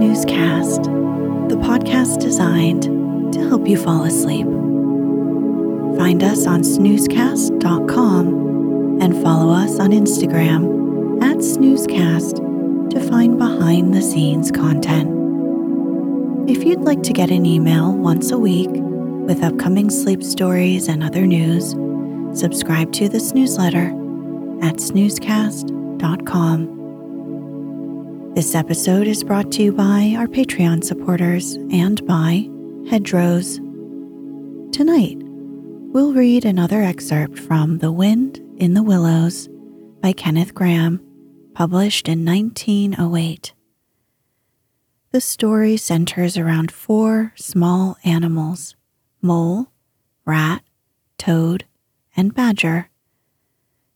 Snoozecast, the podcast designed to help you fall asleep. Find us on snoozecast.com and follow us on Instagram at snoozecast to find behind the scenes content. If you'd like to get an email once a week with upcoming sleep stories and other news, subscribe to this newsletter at snoozecast.com. This episode is brought to you by our Patreon supporters and by Hedgerows. Tonight, we'll read another excerpt from The Wind in the Willows by Kenneth Grahame, published in 1908. The story centers around four small animals mole, rat, toad, and badger.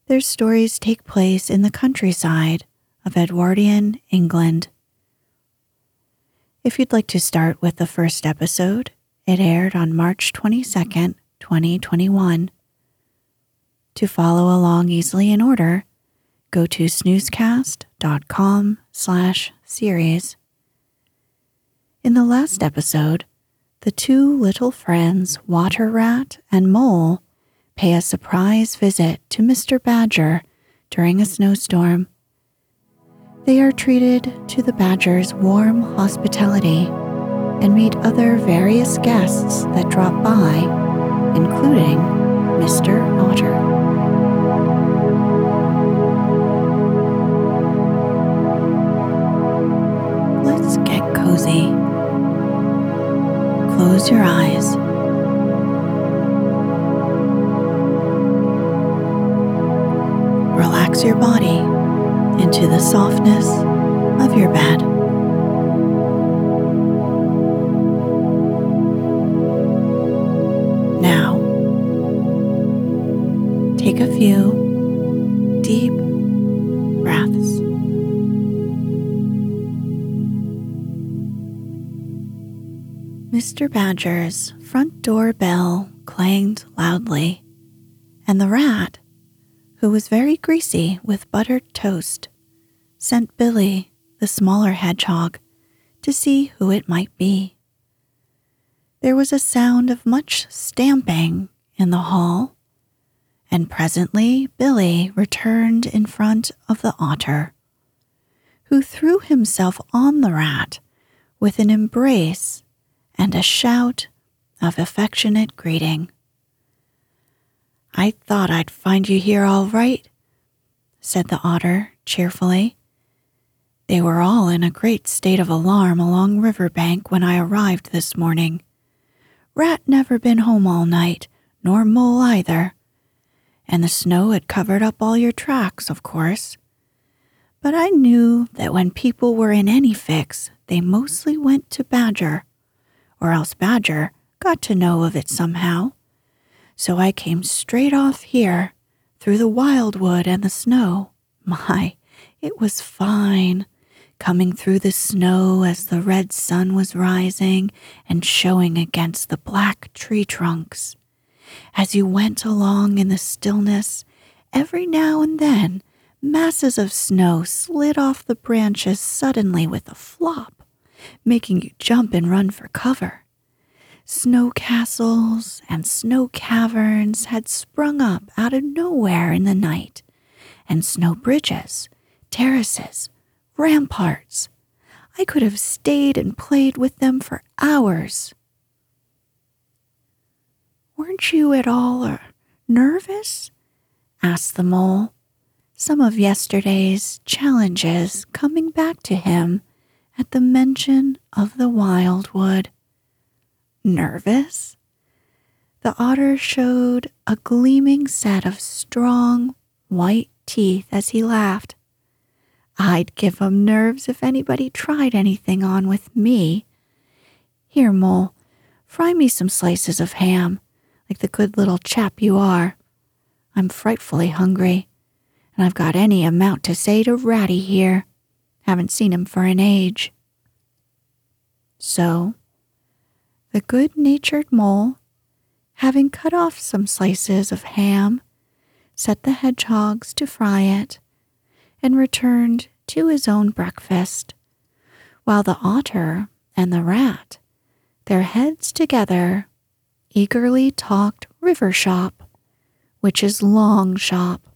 Their stories take place in the countryside of Edwardian England. If you'd like to start with the first episode, it aired on March 22nd, 2021. To follow along easily in order, go to snoozecast.com slash series. In the last episode, the two little friends, Water Rat and Mole, pay a surprise visit to Mr. Badger during a snowstorm. They are treated to the Badger's warm hospitality and meet other various guests that drop by, including Mr. Otter. Let's get cozy. Close your eyes. Relax your body into the softness of your bed. Now, take a few deep breaths. Mr. Badger's front door bell clanged loudly, and the rat who was very greasy with buttered toast, sent Billy, the smaller hedgehog, to see who it might be. There was a sound of much stamping in the hall, and presently Billy returned in front of the otter, who threw himself on the rat with an embrace and a shout of affectionate greeting. I thought I'd find you here all right, said the otter cheerfully. They were all in a great state of alarm along Riverbank when I arrived this morning. Rat never been home all night, nor Mole either. And the snow had covered up all your tracks, of course. But I knew that when people were in any fix, they mostly went to Badger, or else Badger got to know of it somehow. So I came straight off here through the wildwood and the snow. My, it was fine. Coming through the snow as the red sun was rising and showing against the black tree trunks. As you went along in the stillness, every now and then masses of snow slid off the branches suddenly with a flop, making you jump and run for cover. Snow castles and snow caverns had sprung up out of nowhere in the night, and snow bridges, terraces, ramparts. I could have stayed and played with them for hours. Weren't you at all uh, nervous? asked the mole, some of yesterday's challenges coming back to him at the mention of the wildwood. Nervous? The otter showed a gleaming set of strong, white teeth as he laughed. I'd give 'em nerves if anybody tried anything on with me. Here, Mole, fry me some slices of ham, like the good little chap you are. I'm frightfully hungry, and I've got any amount to say to Ratty here. Haven't seen him for an age. So, the good natured mole, having cut off some slices of ham, set the hedgehogs to fry it, and returned to his own breakfast, while the otter and the rat, their heads together, eagerly talked river shop, which is long shop,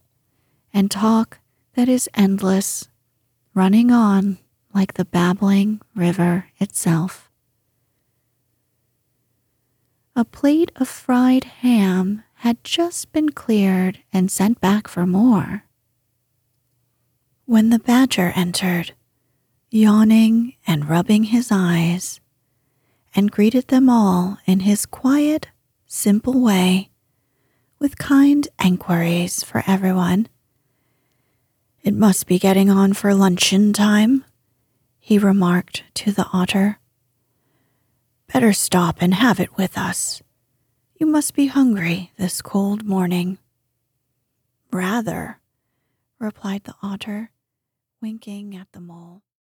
and talk that is endless, running on like the babbling river itself. A plate of fried ham had just been cleared and sent back for more. When the badger entered, yawning and rubbing his eyes, and greeted them all in his quiet, simple way, with kind enquiries for everyone. It must be getting on for luncheon time, he remarked to the otter. Better stop and have it with us. You must be hungry this cold morning. Rather, replied the otter, winking at the mole.